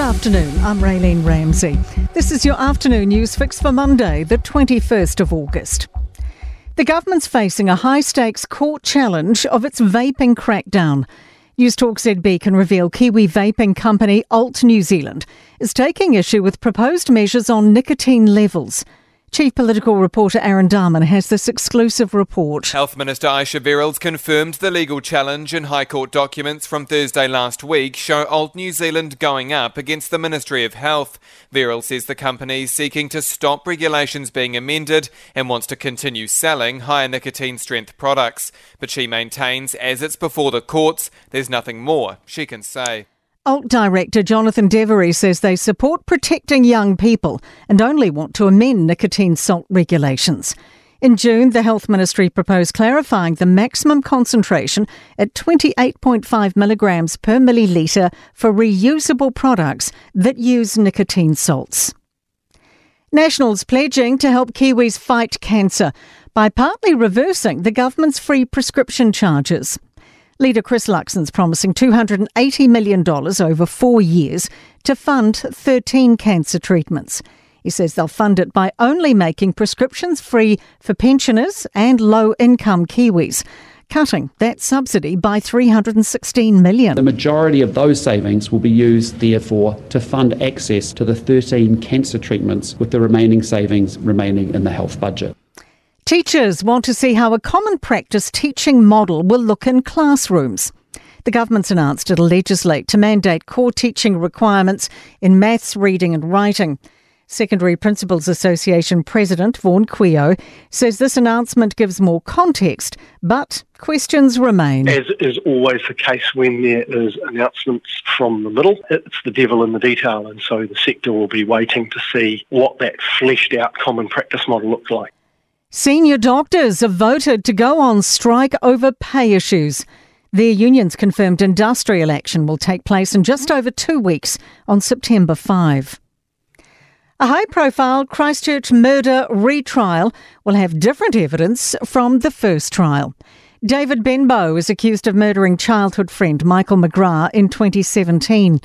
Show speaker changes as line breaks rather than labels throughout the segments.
afternoon. I'm Raylene Ramsey. This is your afternoon news fix for Monday, the 21st of August. The government's facing a high stakes court challenge of its vaping crackdown. Newstalk ZB can reveal Kiwi vaping company Alt New Zealand is taking issue with proposed measures on nicotine levels. Chief Political Reporter Aaron Darman has this exclusive report.
Health Minister Ayesha Verrall confirmed the legal challenge in High Court documents from Thursday last week show Alt New Zealand going up against the Ministry of Health. Verrall says the company is seeking to stop regulations being amended and wants to continue selling higher nicotine strength products. But she maintains, as it's before the courts, there's nothing more she can say.
Alt Director Jonathan Devery says they support protecting young people and only want to amend nicotine salt regulations. In June, the Health Ministry proposed clarifying the maximum concentration at 28.5 milligrams per millilitre for reusable products that use nicotine salts. Nationals pledging to help Kiwis fight cancer by partly reversing the government's free prescription charges. Leader Chris Luxon's promising $280 million over four years to fund 13 cancer treatments. He says they'll fund it by only making prescriptions free for pensioners and low income Kiwis, cutting that subsidy by 316 million.
The majority of those savings will be used, therefore, to fund access to the 13 cancer treatments, with the remaining savings remaining in the health budget.
Teachers want to see how a common practice teaching model will look in classrooms. The government's announced it'll legislate to mandate core teaching requirements in maths, reading, and writing. Secondary Principals Association President Vaughan Couillault says this announcement gives more context, but questions remain.
As is always the case when there is announcements from the middle, it's the devil in the detail, and so the sector will be waiting to see what that fleshed out common practice model looks like.
Senior doctors have voted to go on strike over pay issues. Their unions confirmed industrial action will take place in just over two weeks on September 5. A high profile Christchurch murder retrial will have different evidence from the first trial. David Benbow is accused of murdering childhood friend Michael McGrath in 2017.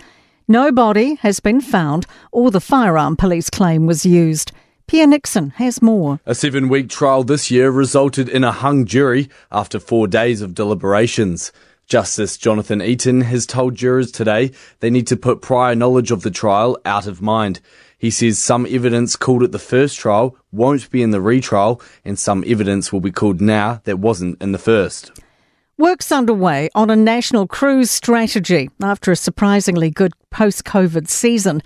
No body has been found or the firearm police claim was used. Pierre Nixon has more.
A seven week trial this year resulted in a hung jury after four days of deliberations. Justice Jonathan Eaton has told jurors today they need to put prior knowledge of the trial out of mind. He says some evidence called at the first trial won't be in the retrial, and some evidence will be called now that wasn't in the first.
Work's underway on a national cruise strategy after a surprisingly good post COVID season.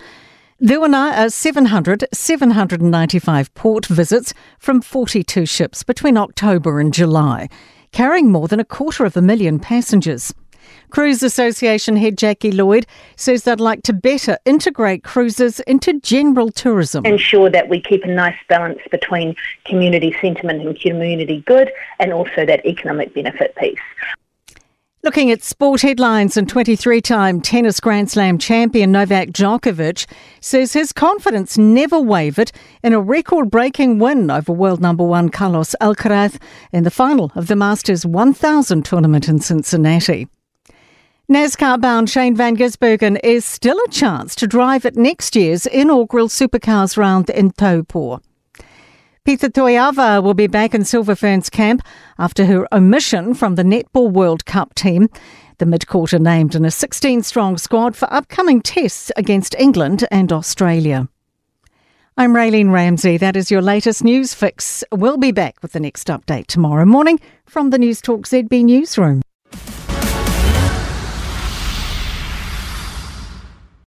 There were now uh, 700, 795 port visits from 42 ships between October and July, carrying more than a quarter of a million passengers. Cruise Association head Jackie Lloyd says they'd like to better integrate cruises into general tourism.
Ensure that we keep a nice balance between community sentiment and community good and also that economic benefit piece.
Looking at sport headlines, and 23 time tennis Grand Slam champion Novak Djokovic says his confidence never wavered in a record breaking win over world number one Carlos Alcaraz in the final of the Masters 1000 tournament in Cincinnati. NASCAR bound Shane Van Gisbergen is still a chance to drive at next year's inaugural Supercars round in Taupo. Peta Toeava will be back in Silver Ferns camp after her omission from the Netball World Cup team. The mid-courter named in a 16-strong squad for upcoming tests against England and Australia. I'm Raylene Ramsey. That is your latest news fix. We'll be back with the next update tomorrow morning from the Newstalk ZB newsroom.